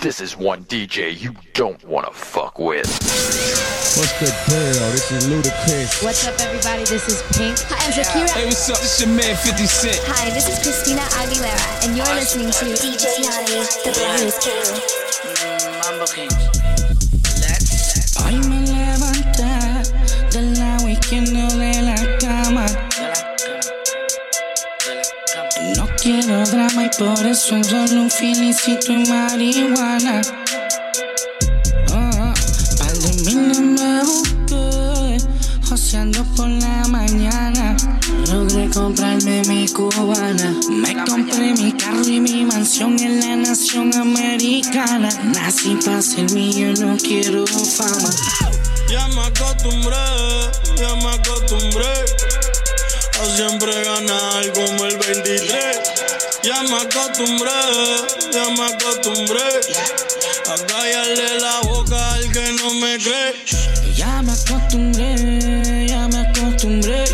This is one DJ you don't wanna fuck with. What's the deal? This is Ludacris. What's up, everybody? This is Pink. Hi, I'm Shakira. Hey, what's up? This your man 50 Cent. Hi, this is Christina Aguilera, and you're listening to DJ Naughty, the Blends King. Mambo King. Hoy me y por eso solo un filicito y marihuana. Oh, par de me busqué, joseando por la mañana. Logré comprarme mi cubana. Me compré mi carro y mi mansión en la nación americana. Nací para ser mío, no quiero fama. Ya me acostumbré, ya me acostumbré a siempre ganar como el 23. Ya me acostumbré, ya me acostumbré a callarle la boca al que no me cree. Ya me acostumbré, ya me acostumbré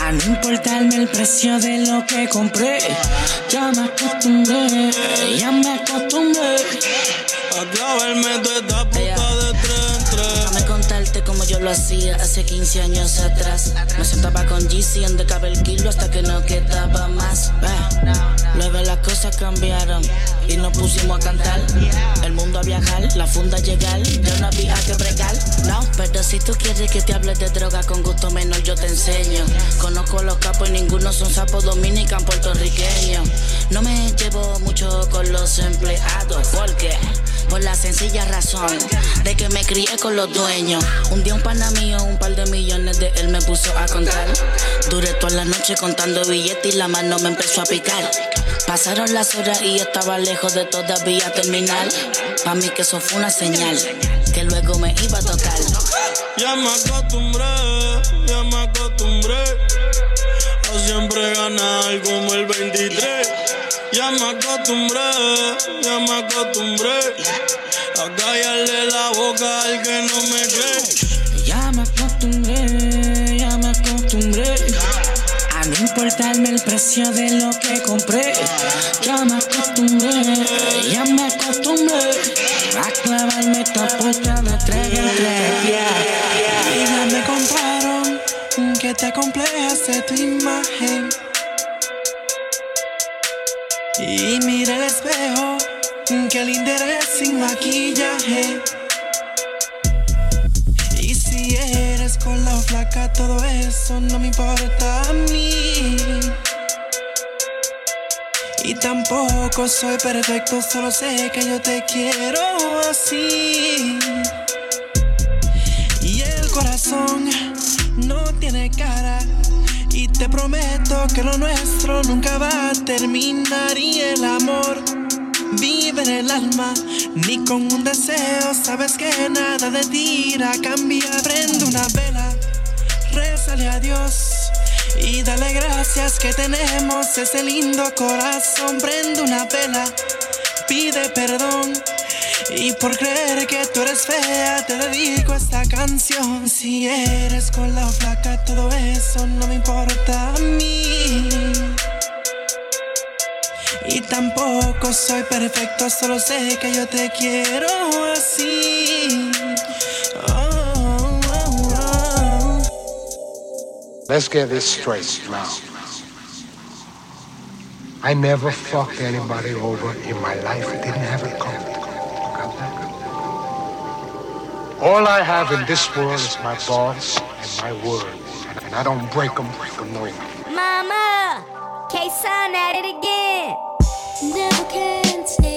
a no importarme el precio de lo que compré. Ya me acostumbré, ya me acostumbré. A clavarme toda esta puta lo hacía hace 15 años atrás. Me sentaba con GC de el kilo hasta que no quedaba más. Eh, Luego las cosas cambiaron y nos pusimos a cantar. El mundo a viajar, la funda a llegar, ya no había que bregar. No, pero si tú quieres que te hable de droga con gusto menos yo te enseño. Conozco los capos y ninguno son sapos dominican puertorriqueños. No me llevo mucho con los empleados porque por la sencilla razón de que me crié con los dueños. Un día pana mío, un par de millones de él me puso a contar. Duré toda la noche contando billetes y la mano me empezó a picar. Pasaron las horas y estaba lejos de todavía terminar. Pa' mí que eso fue una señal que luego me iba a tocar. Ya me acostumbré, ya me acostumbré a siempre ganar como el 23. Ya me acostumbré, ya me acostumbré a callarle la boca al que no me cree. Acostumbré, ya me acostumbré a no importarme el precio de lo que compré. Ya me acostumbré, ya me acostumbré a clavarme esta puta de tres. Y ya me contaron que te complejas de tu imagen. Y mira el espejo, que linda eres sin maquillaje. Con la flaca, todo eso no me importa a mí. Y tampoco soy perfecto, solo sé que yo te quiero así. Y el corazón no tiene cara. Y te prometo que lo nuestro nunca va a terminar. Y el amor vive en el alma. Ni con un deseo sabes que nada de ti irá a cambiar. Prende una vela, rézale a Dios. Y dale gracias que tenemos ese lindo corazón. Prende una vela, pide perdón. Y por creer que tú eres fea, te dedico esta canción. Si eres con la flaca, todo eso no me importa a mí. Y tampoco soy perfecto, solo sé que yo te quiero así. Oh, oh, oh, oh. Let's get this straight now. I never fucked anybody over in my life. Didn't have it coming. Got that? All I have in this world is my thoughts and my words, and I don't break them for no one. Mama, K-Sun at it again. Never can say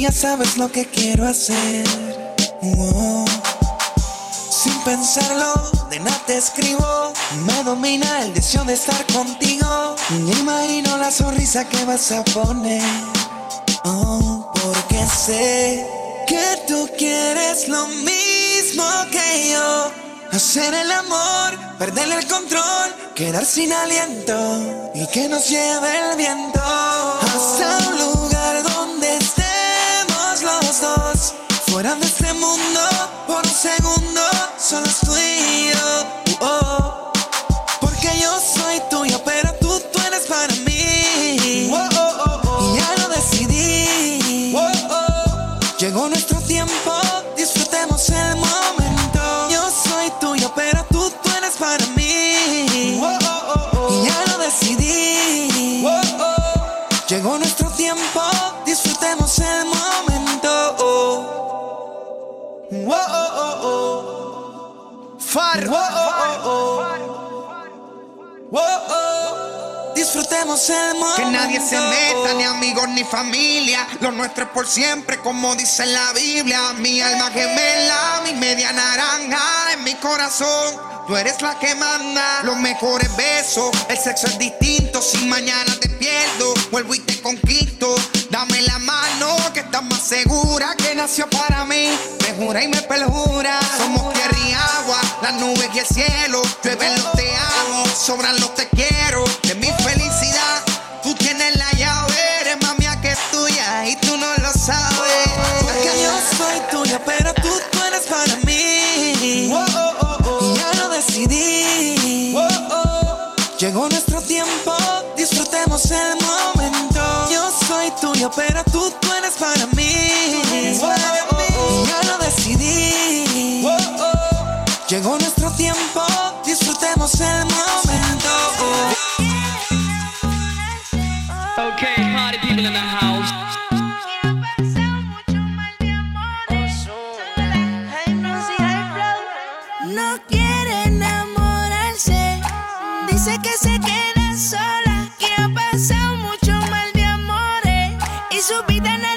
Ya sabes lo que quiero hacer. Sin pensarlo, de nada te escribo. Me domina el deseo de estar contigo. Me imagino la sonrisa que vas a poner. Oh, porque sé que tú quieres lo mismo que yo. Hacer el amor, perder el control, quedar sin aliento y que nos lleve el viento. Oh, oh, oh. Disfrutemos el mundo. Que nadie se meta, ni amigos ni familia. Lo nuestro es por siempre, como dice la Biblia. Mi alma gemela, mi media naranja en mi corazón. Tú eres la que manda los mejores besos. El sexo es distinto, si mañana te pierdo, vuelvo y te conquisto. Dame la mano que estás más segura que nació para mí. Me jura y me perjura. Somos tierra y agua, las nubes y el cielo. Llueven los te amo, sobran los te quiero. pero to be the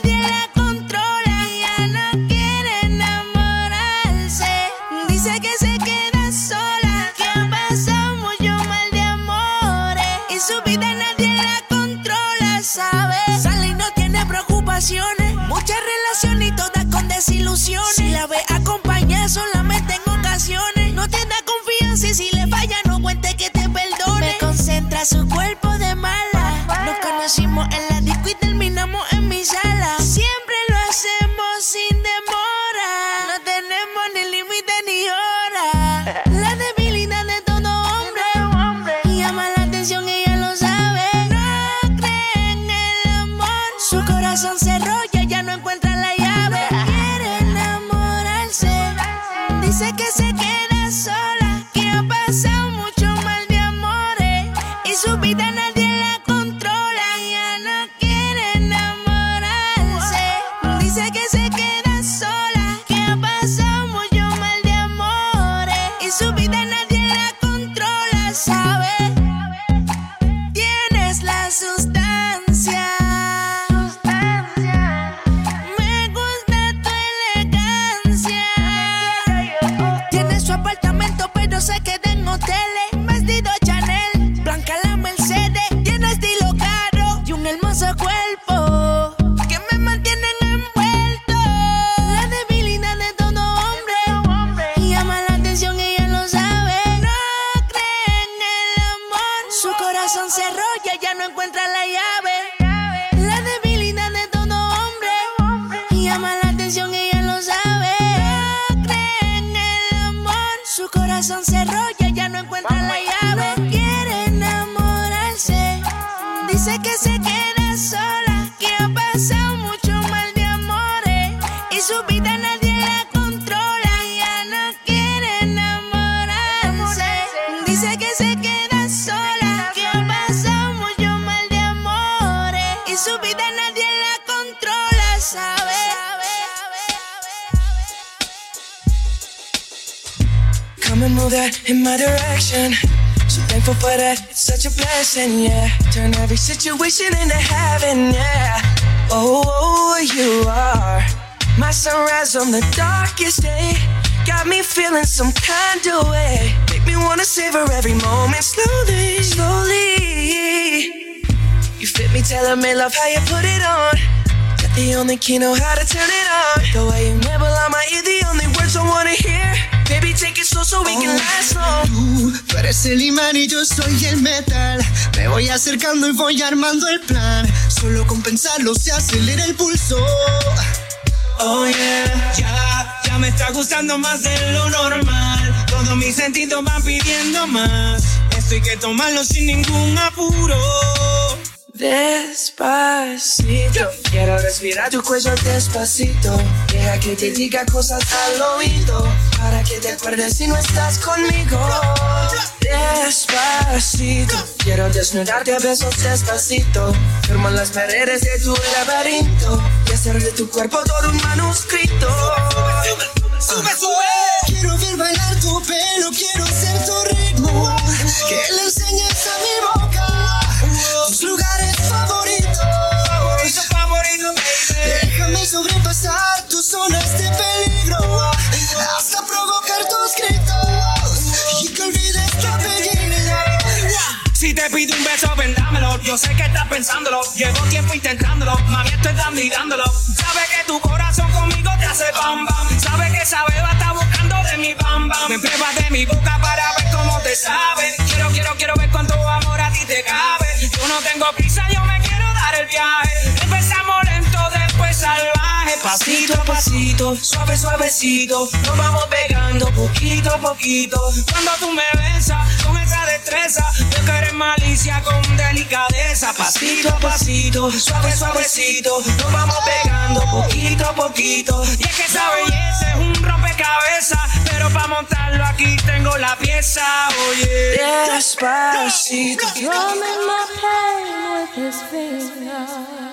move that in my direction. So thankful for that, it's such a blessing, yeah. Turn every situation into heaven, yeah. Oh, oh you are my sunrise on the darkest day. Got me feeling some kind of way. Make me wanna savor every moment slowly, slowly. You fit me, telling me love how you put it on. Got the only key know how to turn it on. The way you nibble on my ear, the only words I wanna hear Slow so we can last long. Tú, tú eres el imán y yo soy el metal. Me voy acercando y voy armando el plan. Solo con pensarlo se acelera el pulso. Oh yeah, ya, ya me está gustando más de lo normal. Todos mis sentidos van pidiendo más. Esto hay que tomarlo sin ningún apuro. Despacito, quiero respirar tu cuello despacito. Deja que te diga cosas al oído, para que te acuerdes si no estás conmigo. Despacito, quiero desnudarte a besos despacito. Firmo las paredes de tu laberinto y hacer de tu cuerpo todo un manuscrito. Sube, sube. Quiero ver bailar tu pelo, quiero ser tu ritmo. Que le enseñes a mi boca tus lugares favoritos. Favorito, favorito, baby. Déjame sobrepasar tus zonas de peligro hasta provocar tus gritos y que olvides. Si te pido un beso, vendámelo. Yo sé que estás pensándolo. Llevo tiempo intentándolo. Mami, estoy dando y dándolo. Sabes que tu corazón conmigo te hace bam bam. Sabes que esa beba está buscando de mi bam bam. Me pruebas de mi boca para ver cómo te sabe. Quiero, quiero, quiero ver cuánto amor a ti te cabe. Yo no tengo prisa, yo me quiero dar el viaje. Empezamos lento, después salvaje. Pasito a pasito, suave, suavecito. Nos vamos pegando poquito a poquito. Cuando tú me besas con esa destreza, yo que eres malicia con delicadeza. Pasito a pasito, suave, suavecito. Nos vamos pegando poquito a poquito. Y es que esa belleza es un rompecabezas. Pero para montarlo aquí tengo la pieza, oye. Despacito. With his fingers,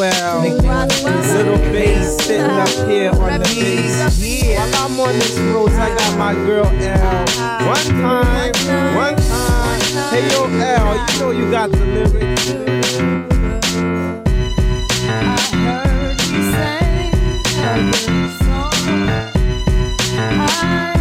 Risewell, little bass sitting up here on the bass. While I'm on this road, I got my girl L. One time, one time. Hey yo, L, you know you got the lyrics. And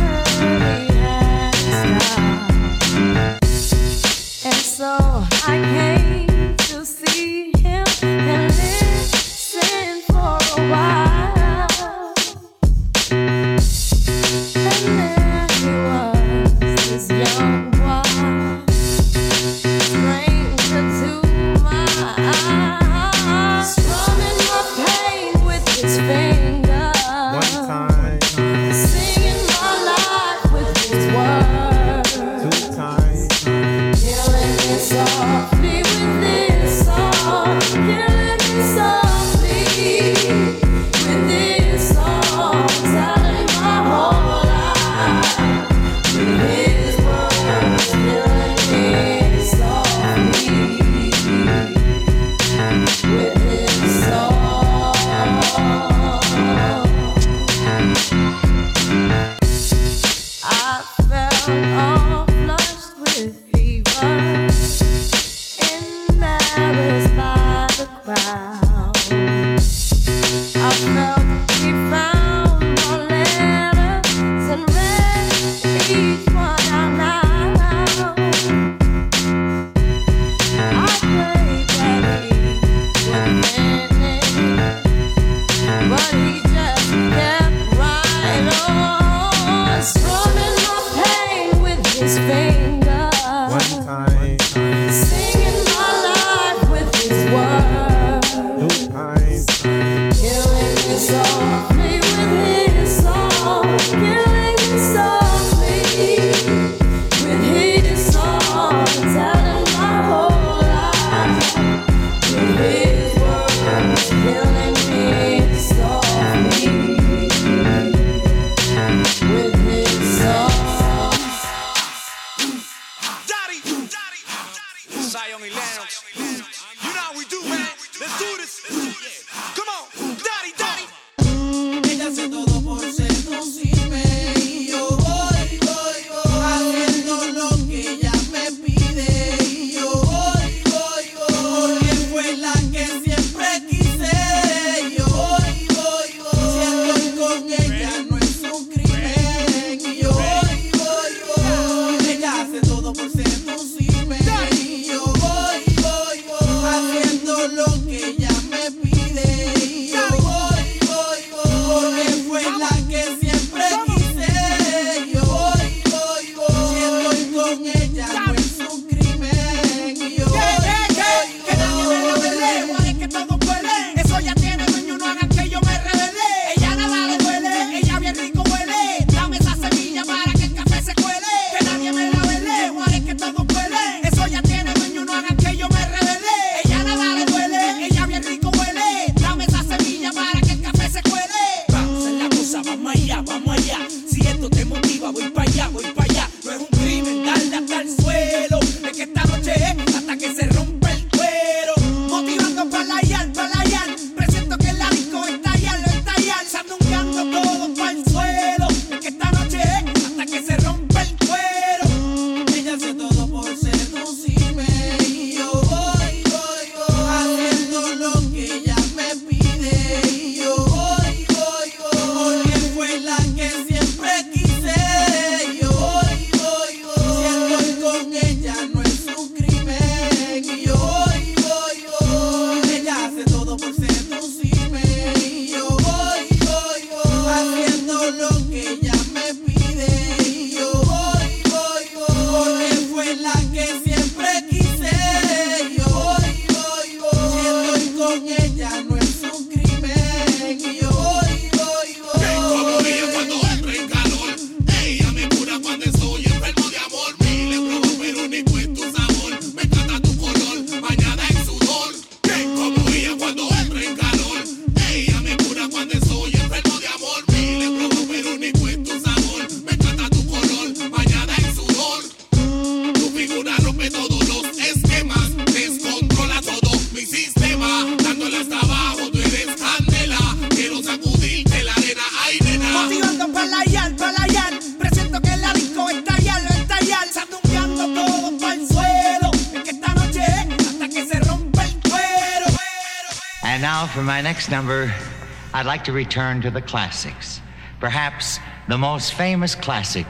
I'd like to return to the classics, perhaps the most famous classic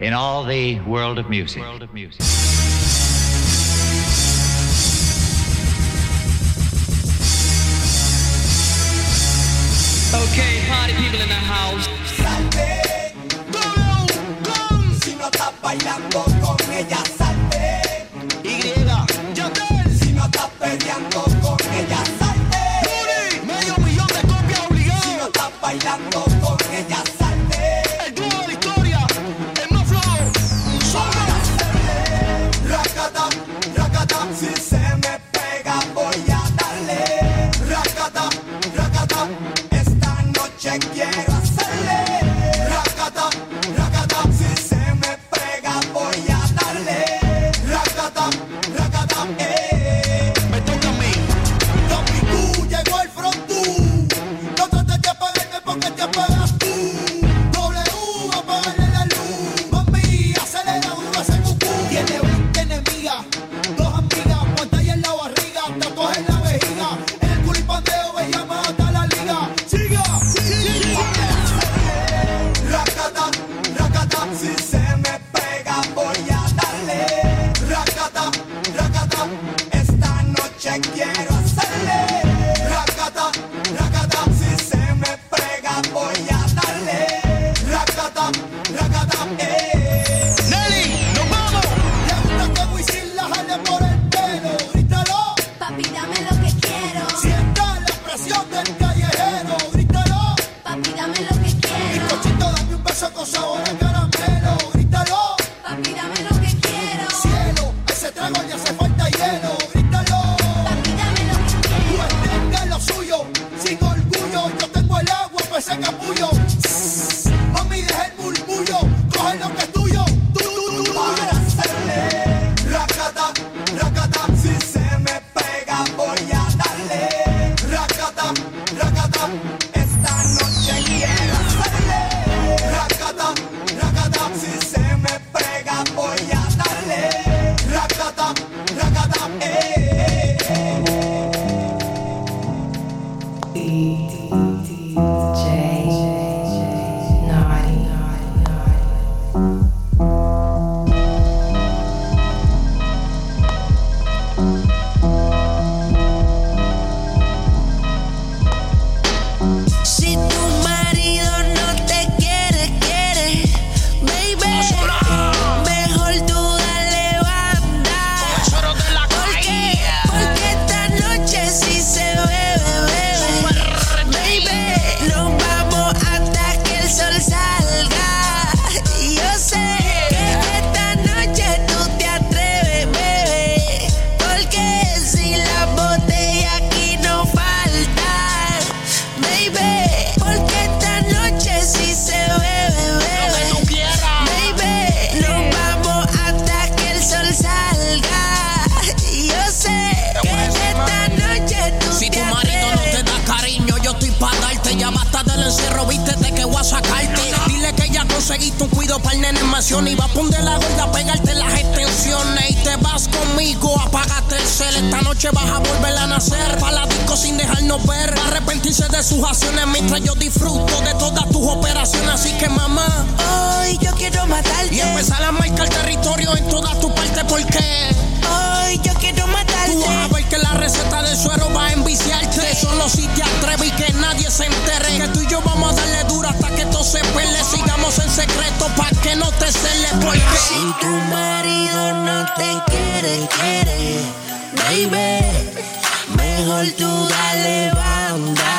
in all the world of music. World of music. Okay, party people in the house. Salve, boom. Si no estás bailando con ella, salve Y, yo te. Si no estás peleando. levanta.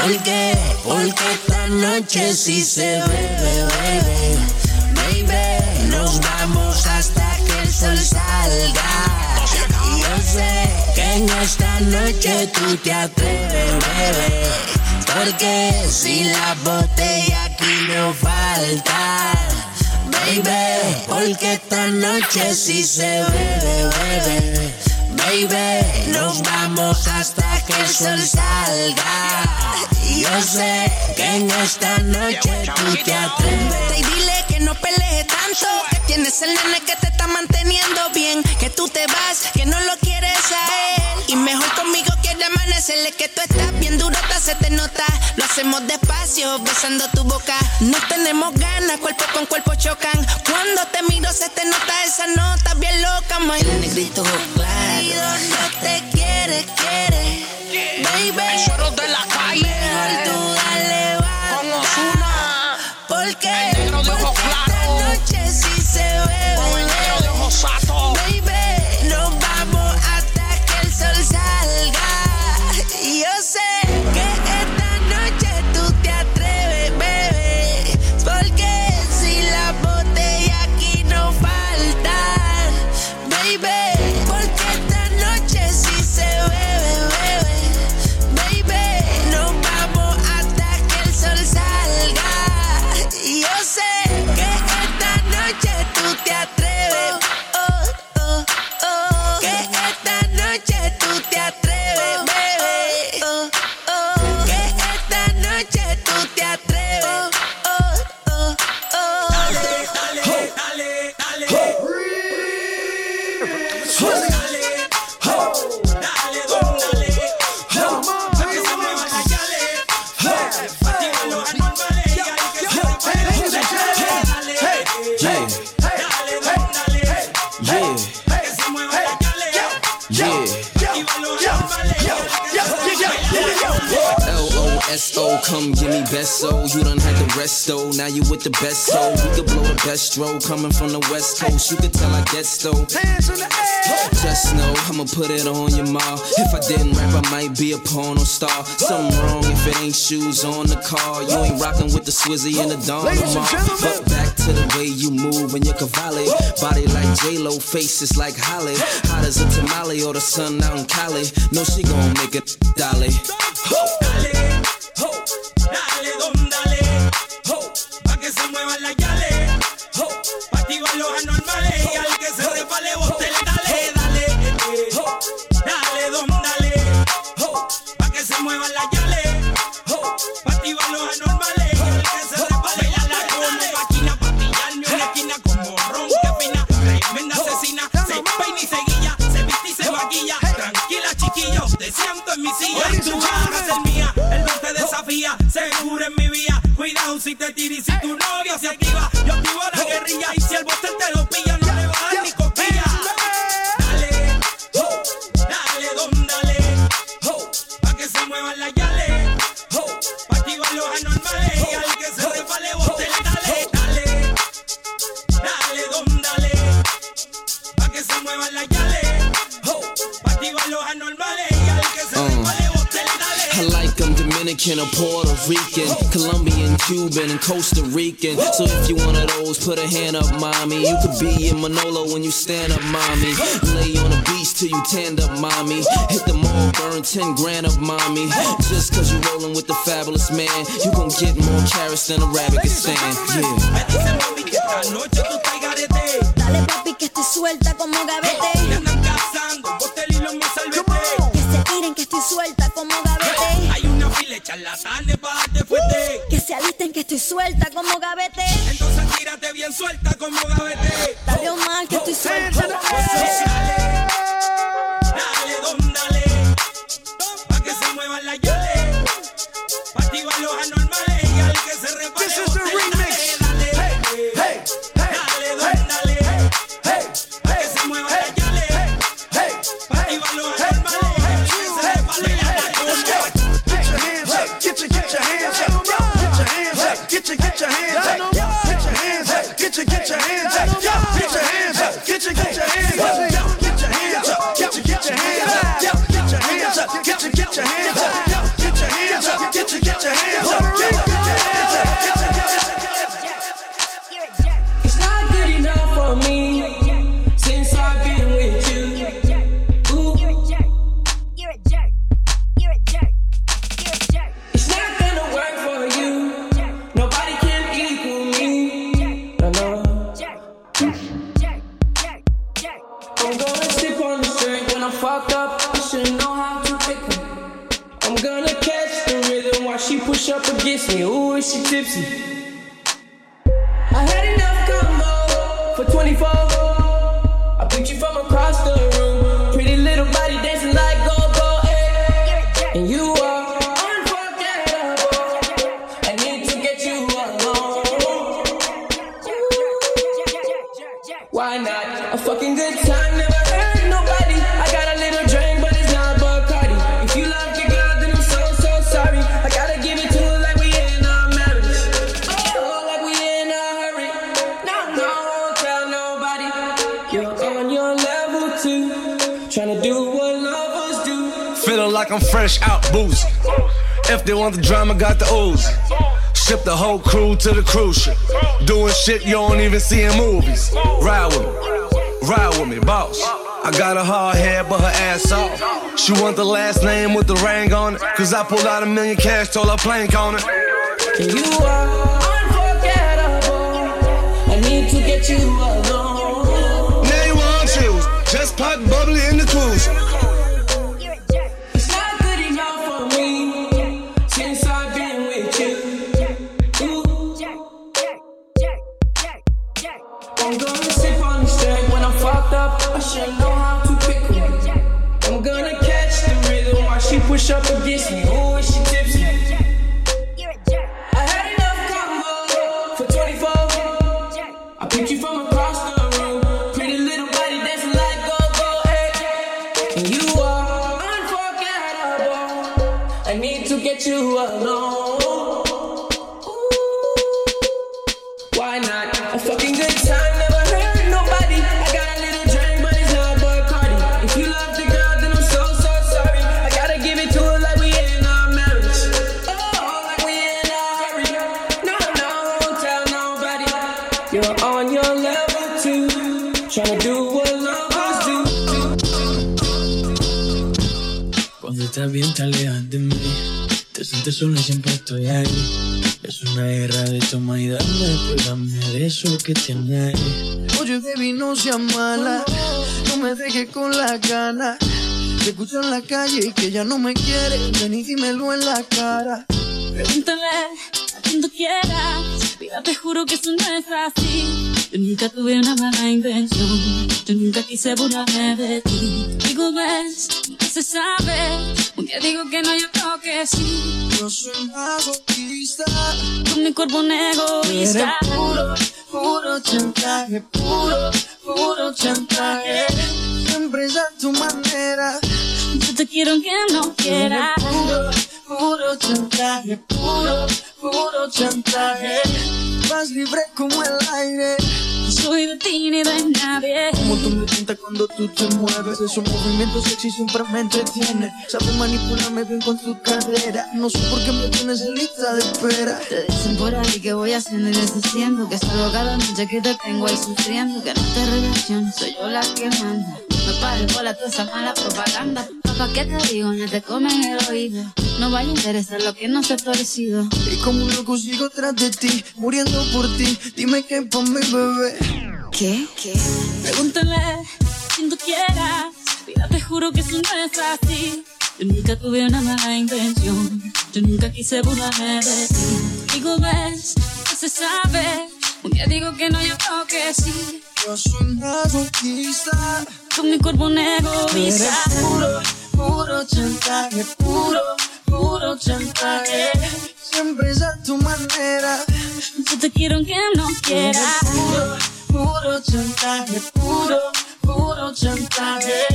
¿Por qué? Porque esta noche sí se bebe, bebe, baby. Nos vamos hasta que el sol salga. Y yo sé que en esta noche tú te atreves, bebé. Porque si la botella aquí no falta, baby. Porque esta noche sí se bebe, bebe. Baby, nos vamos hasta el sol salga. Yo sé que en esta noche tú te atreves. Y dile que no pelees tanto. Que tienes el nene que te está manteniendo bien. Que tú te vas, que no lo quieres a él. Y mejor conmigo quiere amanecerle que tú estás bien durota, se te nota. Lo hacemos despacio, besando tu boca. No tenemos ganas, cuerpo con cuerpo chocan. Cuando te miro, se te nota esa nota bien loca, man. El negrito claro. No te quiere, quiere Baby, lloro de la calle. Come give me best soul. You done had the rest though. Now you with the best soul. We could blow the best roll coming from the west coast. You could tell I get though. Hands in the air. Just know I'ma put it on your mom. If I didn't rap, I might be a porno star. Something wrong if it ain't shoes on the car. You ain't rocking with the Swizzy and the Don But back to the way you move when you're cavalli. Body like J Lo, faces like Halle. Hot as a tamale or the sun out in Cali. No, she gon' make it dolly. la Jamaican or Puerto Rican, Colombian, Cuban, and Costa Rican. So if you one of those, put a hand up, mommy. You could be in Manolo when you stand up, mommy. Lay on the beach till you tanned up, mommy. Hit the mall, burn 10 grand up, mommy. Just cause you rolling with the fabulous man, you gon' get more carrots than a rabbit can stand. Yeah. Dale papi que suelta como gavete. la tarde para fuerte. Uh, que se alisten que estoy suelta como gavete. Entonces tírate bien suelta como gavete. Dale un mal que estoy suelta. the cruise ship. Doing shit you don't even see in movies. Ride with me, ride with me, boss. I got a hard head, but her ass off. She want the last name with the ring on it. Cause I pulled out a million cash, told her plank on it. You are unforgettable. I need to get you alone. Estás bien te alejas de mí Te sientes sola y siempre estoy ahí Es una guerra de toma y dame Pues dame de eso que tienes Oye, baby, no seas mala. No me dejes con la gana. Te escucho en la calle y que ya no me quiere. Ven y dímelo en la cara. Pregúntale a quien tú quieras. Mira, te juro que eso no es así. Yo nunca tuve una mala intención. Yo nunca quise burlarme de ti. Digo, ves, nunca se sabe. Un día digo que no, yo creo que sí. Yo soy masoquista. Con mi cuerpo un egoísta. Eres puro, puro chantaje. Puro, puro chantaje. Siempre es a tu manera. Yo te quiero aunque no quiera. Eres puro, puro chantaje. Puro, puro chantaje. Vas libre como el aire. No soy de ti ni de nadie. Como tú me sientas cuando tú te mueves. Esos movimientos sexy siempre me entretiene. Sabes manipularme bien con tu cadera. No sé por qué me tienes en lista de espera. Te dicen por ahí que voy haciendo y deshaciendo. Que salgo cada noche que te tengo ahí sufriendo. Que no te relaciones, soy yo la que manda. No pares por toda esa mala propaganda. Papá, ¿qué te digo? No te comen el oído. No vaya a interesar lo que no se ha torcido. Y como un loco sigo tras de ti, muriendo por ti. Dime que por mi bebé. ¿Qué? ¿Qué? Pregúntale quien tú quieras. Mira, te juro que eso no es así. Yo nunca tuve una mala intención. Yo nunca quise burlarme de ti. Digo, ves, no se sabe. Un día digo que no, yo creo que sí. Yo soy masoquista. Con mi cuerpo un egoísta. Eres puro, puro chantaje. Puro, puro chantaje. Siempre es a tu manera. Yo te quiero aunque no quiera. Puro, puro chantaje. Puro, puro chantaje.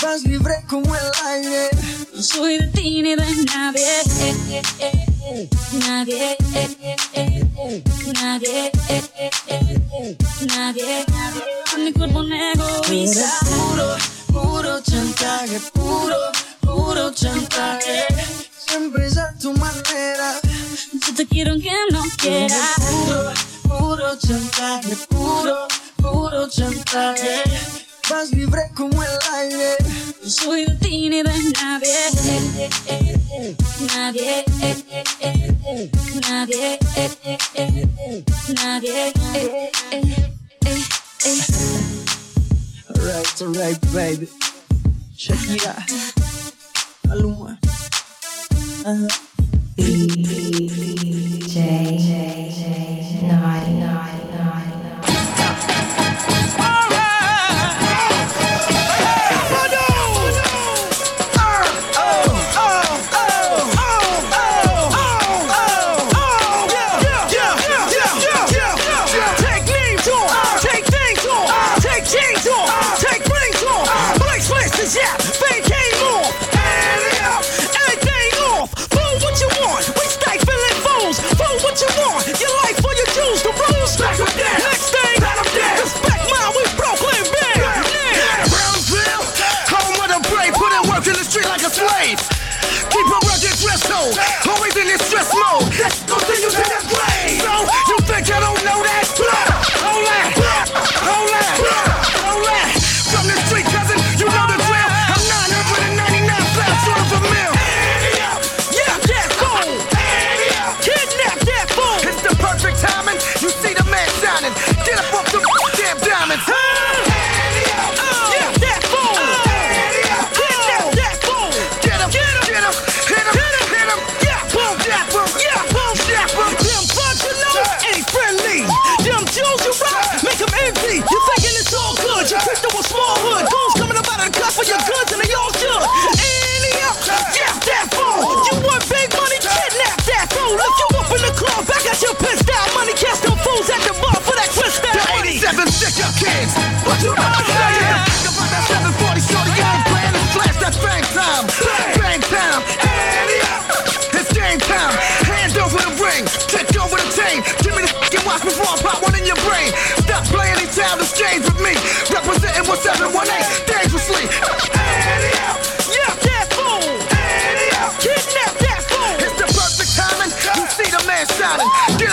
Vas libre como el aire. Soy de ti ni de nadie. Nadie. Nadie. Nadie. Con mi cuerpo egoísta. puro, puro chantaje. Puro, puro chantaje. Siempre es a tu manera. Yo te quiero aunque no quiera. Eres puro, puro chantaje. Puro, puro chantaje. Vas libre como el aire. No soy de ti ni de nadie. Nadie. Nadie. Nadie. Alright, alright, baby. Shakira. Maluma. Ajá. DJ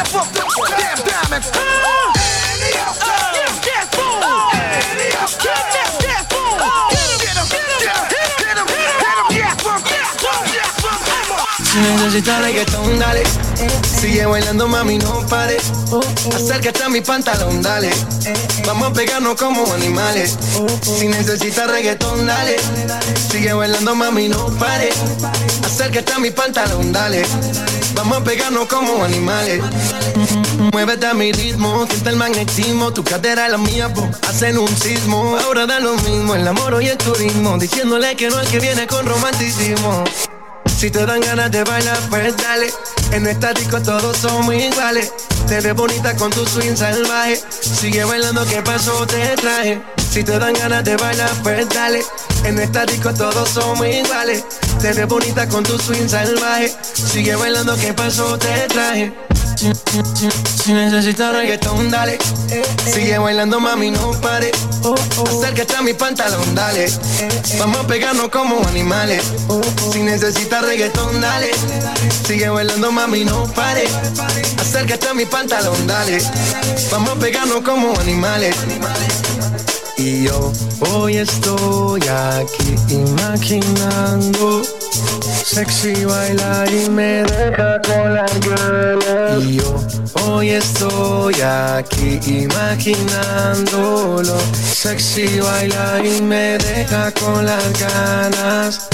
shining. Get up damn that that. Get him. Get him. Him. Him. Him. Necesitas reggaetón, dale. Sigue bailando, mami, no pare. Acércate a mi pantalón, dale. Vamos a pegarnos como animales. Si necesitas reggaetón, dale. Sigue bailando, mami, no pare. Acércate a mi pantalón, dale. Vamos a pegarnos como animales. Muévete a mi ritmo, siente el magnetismo. Tu cadera y la mía, hacen un sismo. Ahora da lo mismo, el amor y el turismo. Diciéndole que no es que viene con romanticismo. Si te dan ganas de bailar, pues dale. En esta disco todos somos iguales. Te ves bonita con tu swing salvaje. Sigue bailando, que pasó? Te traje. Si te dan ganas de bailar, pues dale. En esta disco todos somos iguales. Te ves bonita con tu swing salvaje. Sigue bailando, que pasó? Te traje. Si, si- si necesitas reggaetón, dale. Sigue bailando, mami, no pare. Acércate a mi pantalón, dale. Vamos a pegarnos como animales. Si necesitas reggaetón, dale. Sigue bailando, mami, no pare. Acércate a mi pantalón, dale. Vamos a pegarnos como animales. Y yo hoy estoy aquí imaginando Sexy bailar y me deja con las ganas. Y yo hoy estoy aquí imaginándolo. Sexy bailar y me deja con las ganas.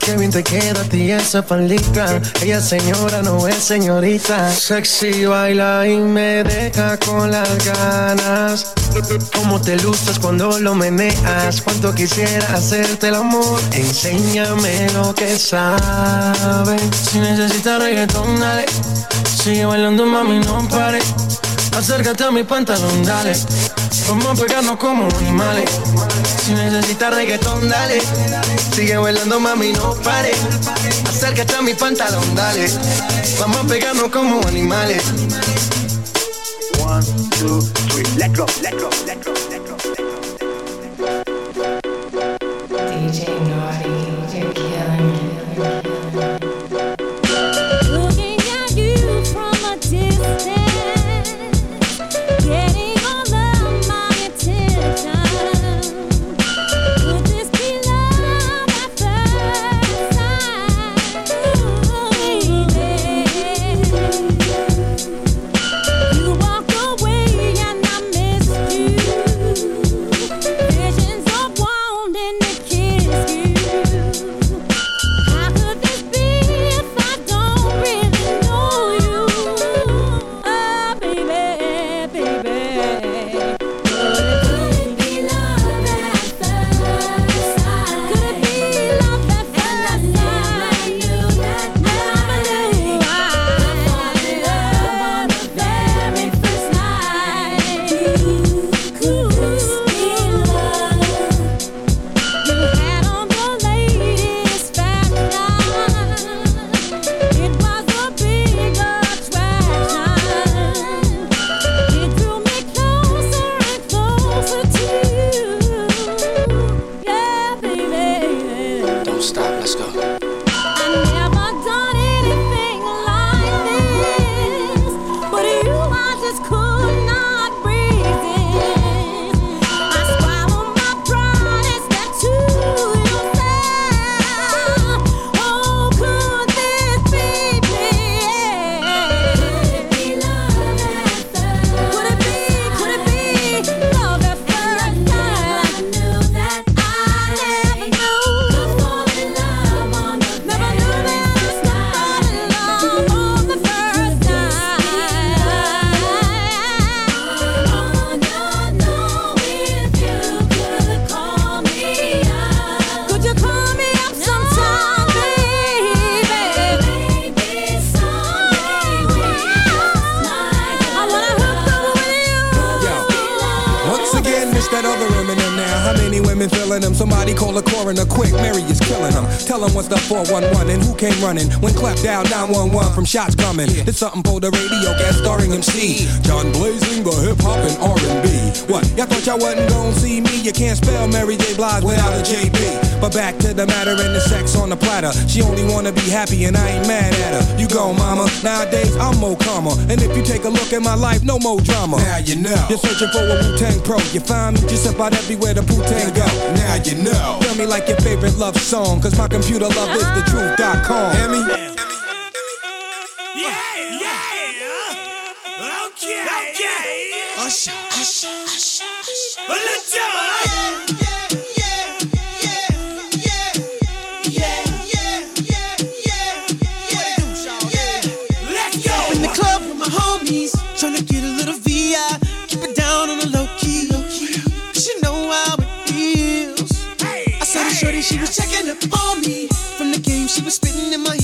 Qué bien te queda a ti esa palita. Ella señora, no es señorita. Sexy baila y me deja con las ganas. Cómo te luces cuando lo meneas Cuánto quisiera hacerte el amor Enséñame lo que sabes Si necesitas reggaetón, dale. Sigue bailando, mami, no pare. Acércate a mi pantalón, dale. Vamos a pegarnos como animales. Si necesitas reggaetón, dale. Sigue bailando, mami, no pare. Acércate a mi pantalón, dale. Vamos a pegarnos como animales. One, two, three, let go, let go, let go, let go. DJ Naughty, feeling them. Somebody call a coroner quick. Mary is killing them. Tell them what's the 411 and who came running. When clapped down 911 from shots coming. It's something for the radio guest starring MC. John Blazing, the hip hop and R&B. What? Y'all thought y'all wasn't gonna see me? You can't spell Mary J. Blige without a JB. But back to the matter and the sex on the platter. She only wanna be happy and I ain't mad at her. You go, mama. Nowadays I'm more calmer. And if you take a look at my life, no more drama. Now you know. You're searching for a Wu-Tang pro. You find me just about everywhere the Wu-Tang go. Now you know. Tell me like your favorite love song. Cause my computer love is the truth.com. Hear me? Yeah, yeah. Okay, okay. Usher, usher, usher, usher. Well, let's go. She was checking up on me. From the game, she was spitting in my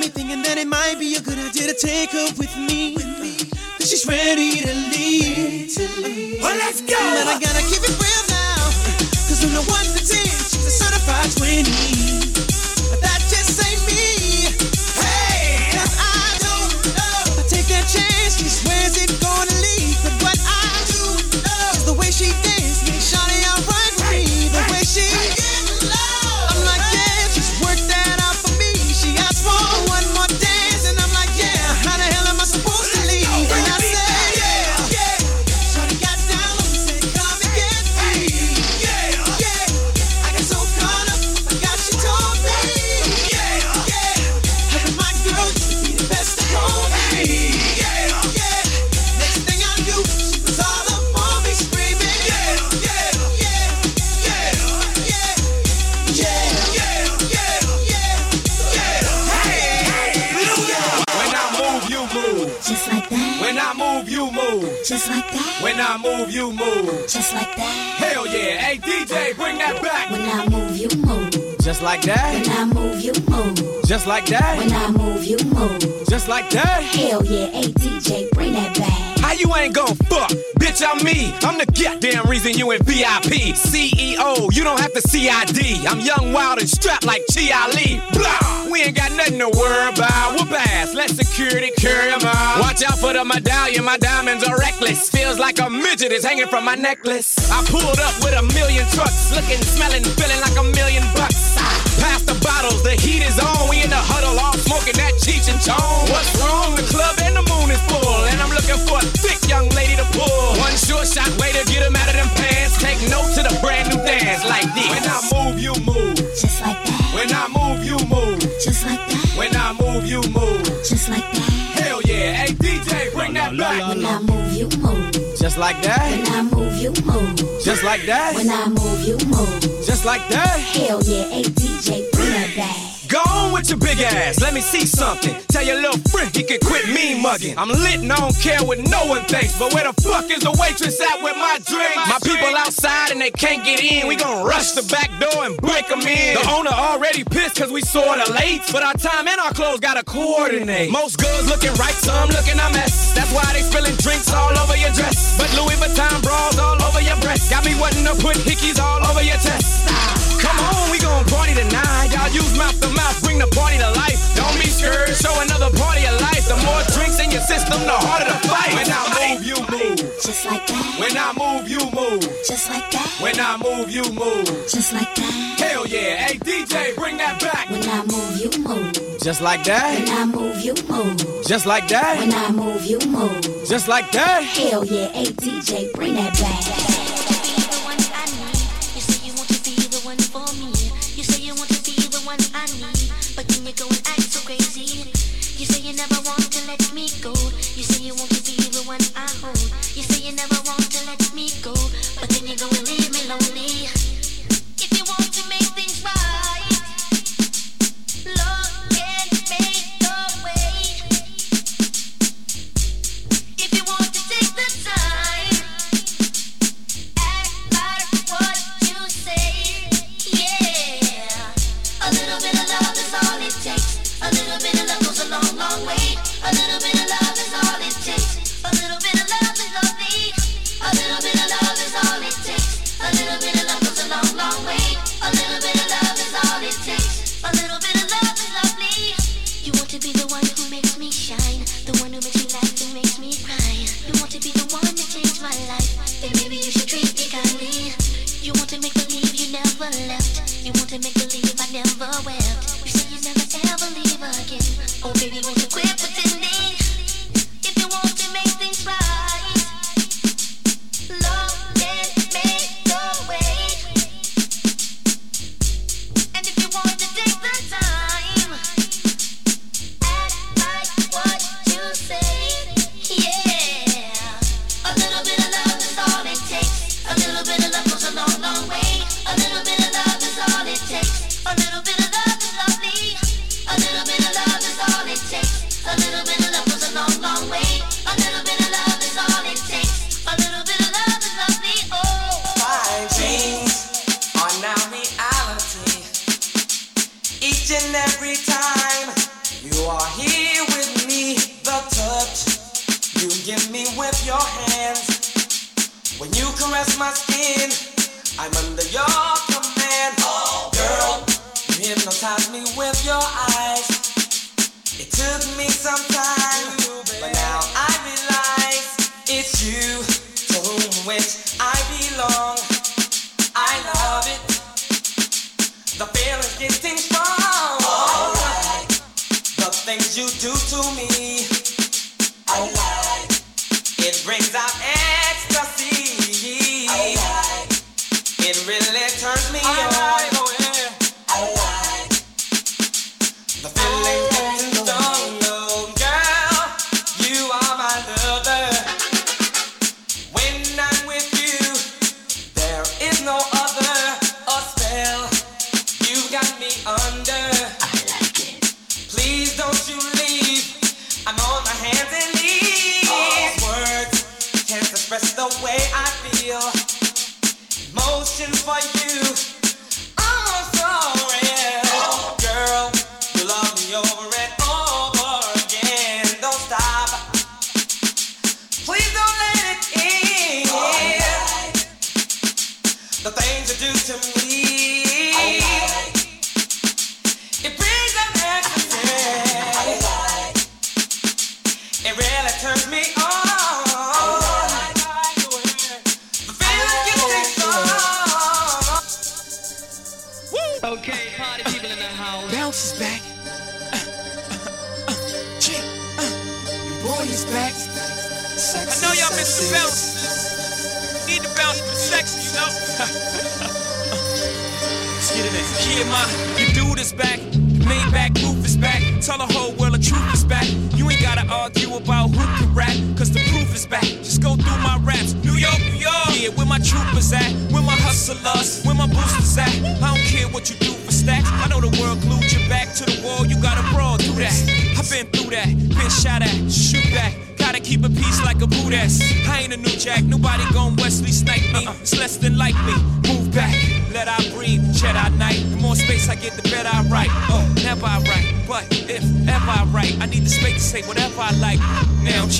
Got me thinking that it might be a good idea to take her with me. Cause she's ready to leave. Well, let's go. But I gotta keep it real now. Cause the 1 to 10, she's a certified 20. When I move, you move. Just like that. Hell yeah. Hey, DJ, bring that back. When I move, you move. Just like that. When I move, you move. Just like that. When I move, you move. Just like that. Hell yeah, hey DJ, bring that back. How you ain't gon' fuck? Bitch, I'm me. I'm the goddamn reason you in VIP. CEO, you don't have to CID. I'm young, wild, and strapped like Chi Ali. Blah! We ain't got nothing to worry about. Whoop ass, let security carry carry 'em out. Watch out for the medallion, my diamonds are reckless. Feels like a midget is hanging from my necklace. I pulled up with a million trucks, looking, smelling, feeling like a million bucks. Pass the bottles, the heat is on. We in the huddle, all smoking that Cheech and Chong. What's wrong? The club and the moon is full, and I'm looking for a thick young lady to pull. One short shot way to get 'em out of them pants. Take note to the brand new dance like this. When I move, you move. Just like that. When I move, you move. Just like that. When I move, you move. Just like that. Hell yeah. Hey, DJ, bring that back. When I move, you move. Just like that. When I move, you move. Just like that. When I move, you move. Just like that. Hell yeah, hey DJ, bring that back. Go on with your big ass, let me see something. Tell your little friend he can quit me mugging. I'm lit and I don't care what no one thinks. But where the fuck is the waitress at with my drink? My people outside and they can't get in. We gon' rush the back door and break them in. The owner already pissed cause we sorta late. But our time and our clothes gotta coordinate. Most girls looking right, some looking a mess. That's why they spilling drinks all over your dress. But Louis Vuitton bras all over your breast. Got me wanting to put hickeys all over your chest. Come on, we gon' party tonight. Y'all use mouth to mouth, bring the party to life. Don't be scared, show another party of life. The more drinks in your system, the harder the fight. When I move, you move. Just like that. When I move, you move. Just like that. When I move, you move. Just like that. Hell yeah. Hey, DJ, bring that back. When I move, you move. Just like that. When I move, you move. Just like that. When I move, you move. Just like that. Hell yeah. Hey, DJ, bring that back. city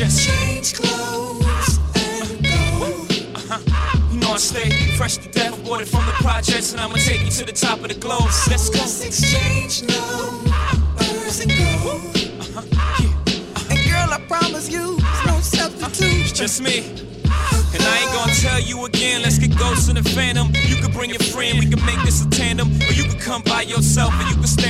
Just Change clothes and go. Uh-huh. You know I stay fresh to death, aborted from the projects, and I'ma take you to the top of the globe. Let's go. Let's exchange numbers and go. Uh-huh. Yeah. And girl, I promise you, there's no substitute. Uh-huh. Just me. And I ain't gonna tell you again, let's get ghosts in the phantom. You could bring your friend, we can make this a tandem. Or you could come by yourself and you can stand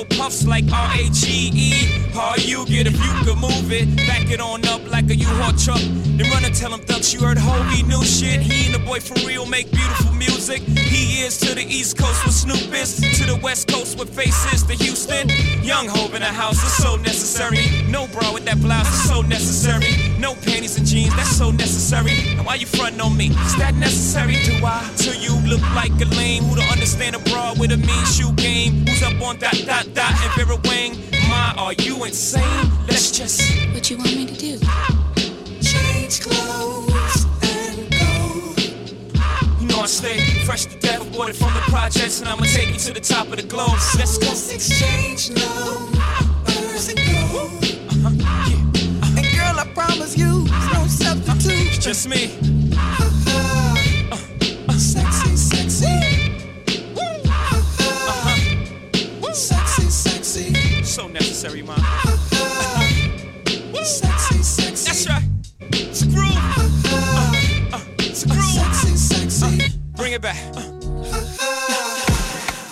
puffs like R A G E. How you get if you could move it, back it on up like a U-Haul truck. Then run and tell them thugs you heard Hobie new shit. He and the boy for real make beautiful music. He is to the East Coast with Snoop is, to the West Coast with faces to Houston. Young Hove in the house is so necessary. No bra with that blouse is so necessary. No panties and jeans, that's so necessary. And why you frontin' on me? Is that necessary? Do I? Till you look like a lame who don't understand a bra with a mean shoe game. Who's up on dot dot dot and Vera Wang? My, are you insane? Let's just. What you want me to do? Change clothes and go. You know I stay fresh to death, aborted from the projects, and I'ma take you to the top of the globe. Let's go. Let's exchange numbers and go. Uh-huh, Girl, I promise you, there's no substitute. It's just me. Sexy, sexy. Sexy, sexy. So necessary, man. Sexy, sexy. That's right. It's a groove. Uh, uh, it's a groove. Sexy, sexy. Bring it back.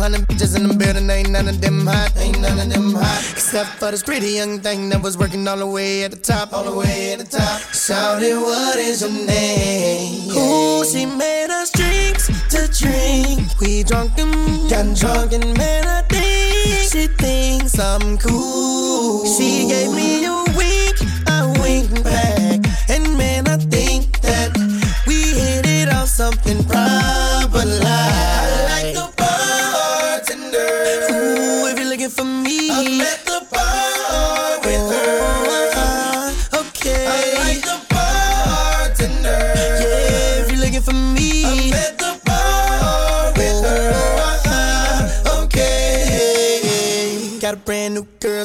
200 bitches in the building, ain't none of them hot, ain't none of them hot. Except for this pretty young thing that was working all the way at the top, all the way at the top. Shouted, what is your name? Ooh, she made us drinks to drink. We drunk and got drunk and man, I think she thinks I'm cool. She gave me a wink, I winked back, and man, I think that we hit it off something proper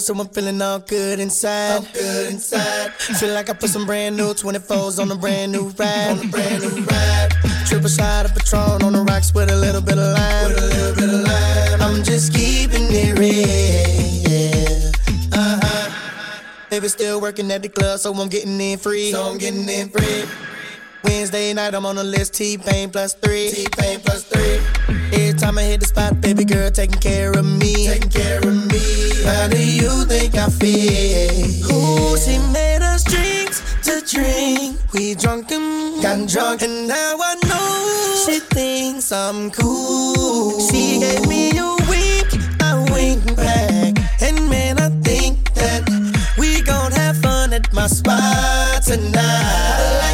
so I'm feeling all good inside. I'm good inside. Feel like I put some brand new 24s on a brand new ride. On a brand new ride. Triple shot of Patron on the rocks with a little bit of lime. With a little bit of lime. I'm just keeping it real. Uh huh. Baby still working at the club, so I'm getting in free. So I'm getting in free. Wednesday night, I'm on the list. T Pain plus three. T Pain plus three. Time I hit the spot, baby girl taking care of me. Taking care of me. How do you think I feel? Ooh, she made us drinks to drink. We drunk and got drunk, and now I know she thinks I'm cool. She gave me a wink, I wink back, and man, I think that we gon' have fun at my spot tonight.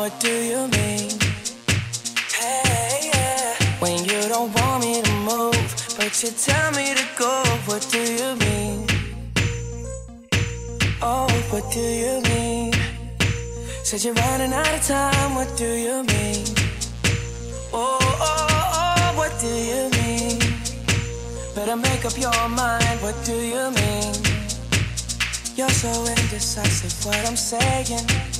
What do you mean? Hey, yeah. When you don't want me to move, but you tell me to go. What do you mean? Oh, what do you mean? Said you're running out of time. What do you mean? Oh, oh, oh, what do you mean? Better make up your mind, what do you mean? You're so indecisive, what I'm saying.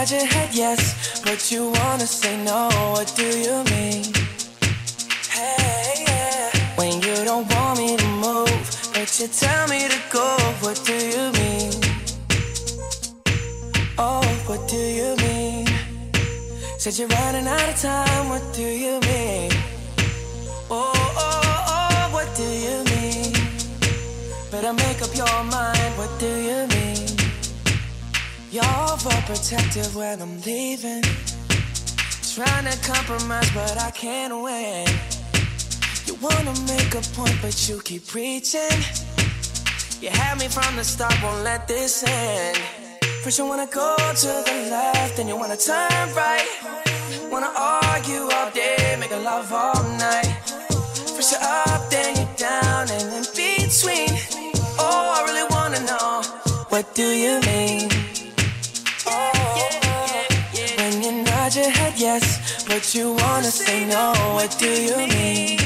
Nod your head yes, but you wanna say no, what do you mean? Hey, yeah. When you don't want me to move, but you tell me to go, what do you mean? Oh, what do you mean? Said you're running out of time, what do you mean? Oh, oh, oh, what do you mean? Better make up your mind, what do you mean? Overprotective when I'm leaving. Trying to compromise, but I can't win. You wanna make a point, but you keep preaching. You had me from the start, won't let this end. First you wanna go to the left, then you wanna turn right. Wanna argue all day, make a love all night. First you're up, then you're down, and in between. Oh, I really wanna know, what do you mean? You wanna say no, what do you mean?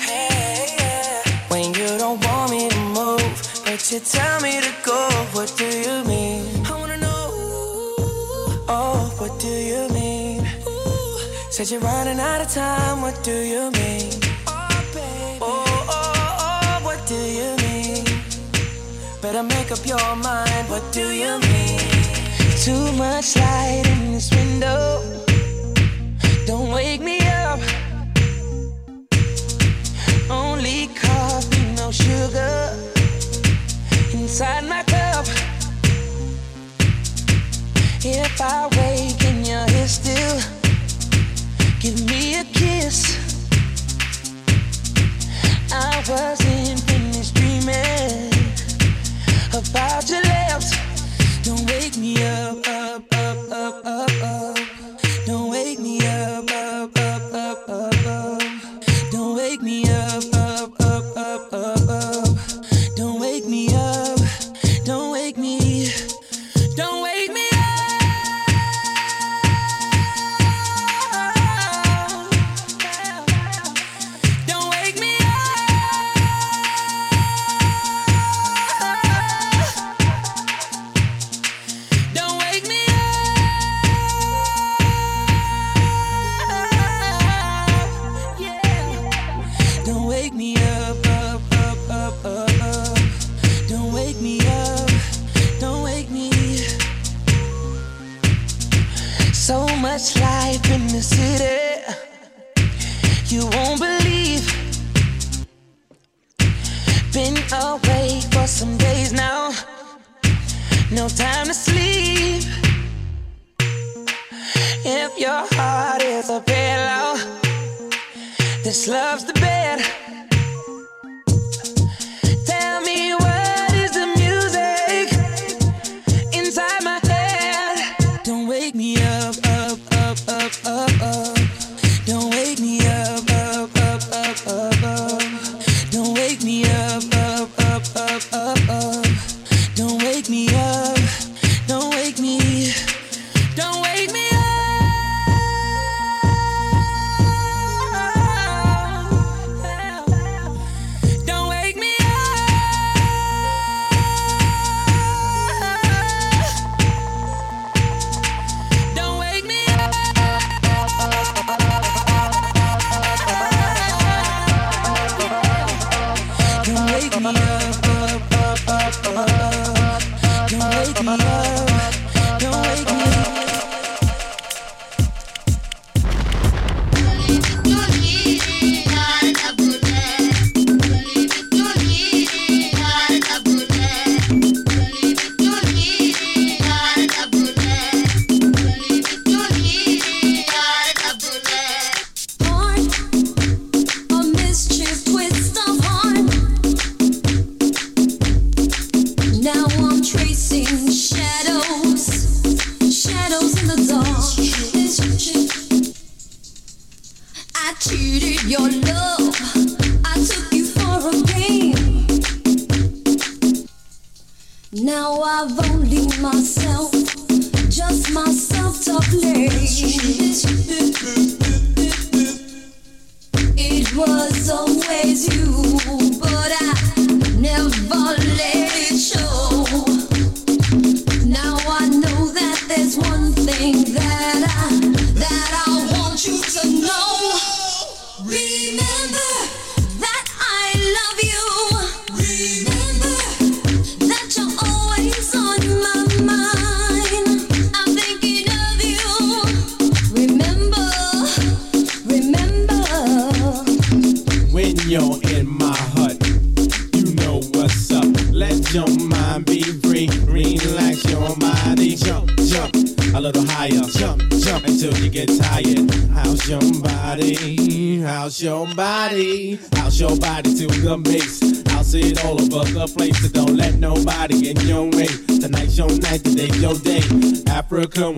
Hey, yeah. When you don't want me to move, but you tell me to go, what do you mean? I wanna know, oh, what do you mean? Said you're running out of time, what do you mean? Oh, oh, oh, oh, what do you mean? Better make up your mind, what do you mean? Too much light in this window. Wake me up. Only coffee, no sugar. Inside my cup. If I wake and you're here still, give me a kiss. I wasn't finished dreaming about your lips. Don't wake me up, up, up, up, up.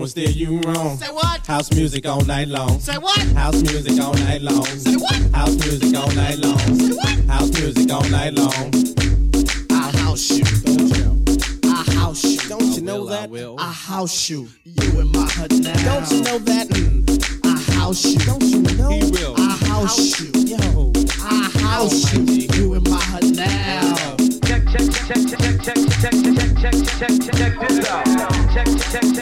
you wrong. Say what? House music all night long. Say what? House music all night long. Say what? House music all night long. Say what? House music all night long. I house you. Don't you? I house you. Don't you know that? I, will. I house you. You in my hood now. Don't you know that? I house you. Don't you know? He will. I house you. Yo. I house you. You in my hood now. Check, check, check, check, check, check, check, check, check, check, check this out. Check, check, check.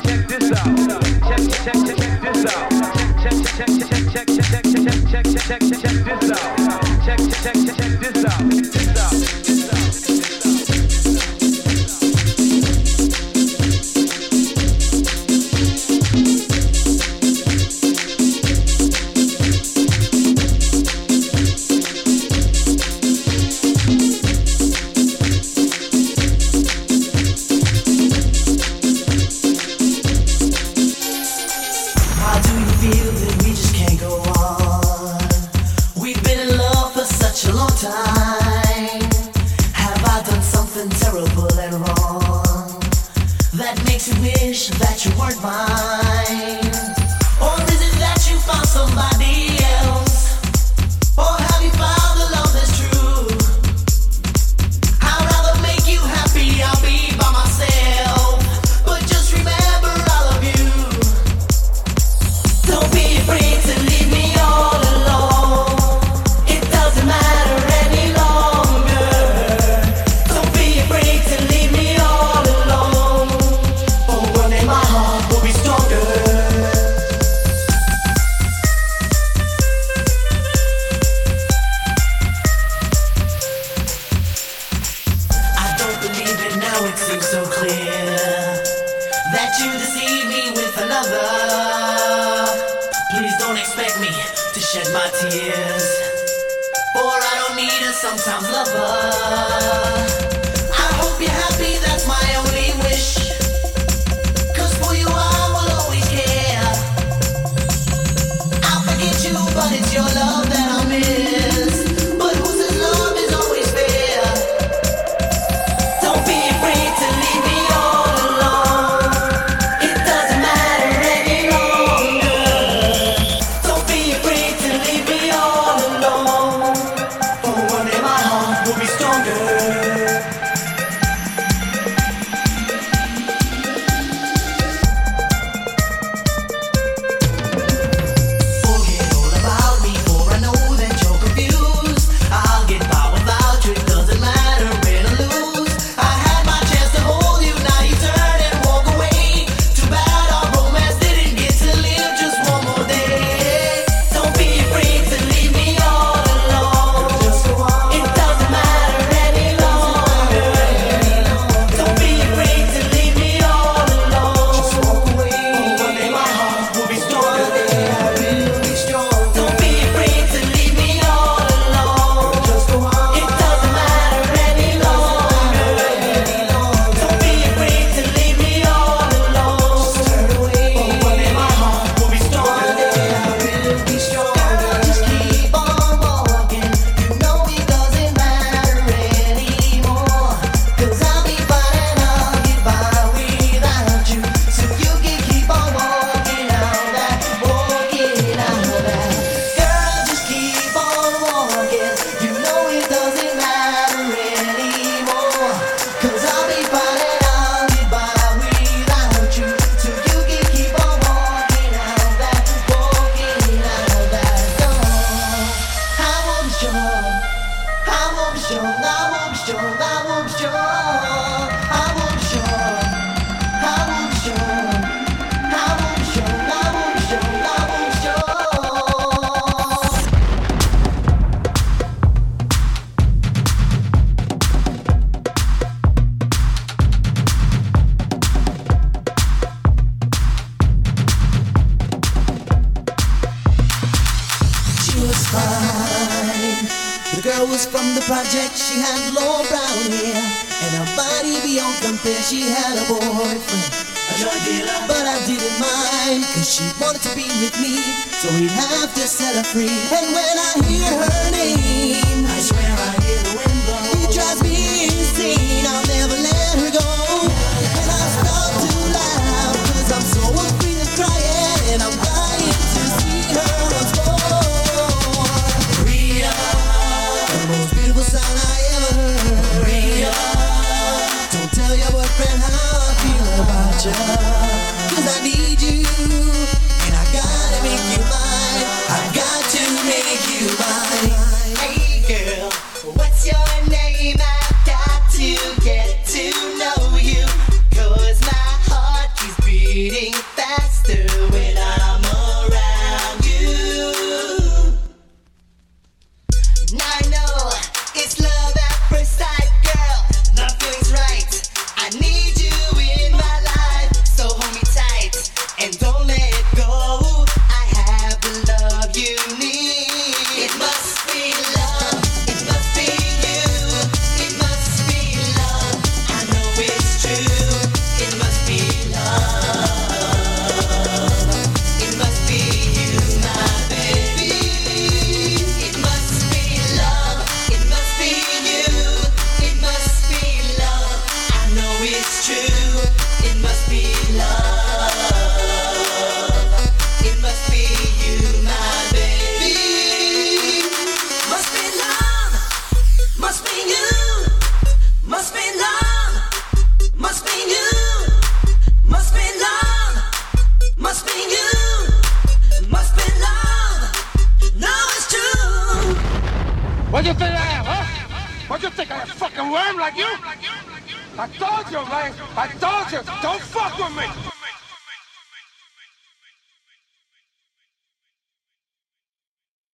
boyfriend, a drug dealer. But I didn't mind, cause she wanted to be with me. So we'd have to set her free. And when I hear her name,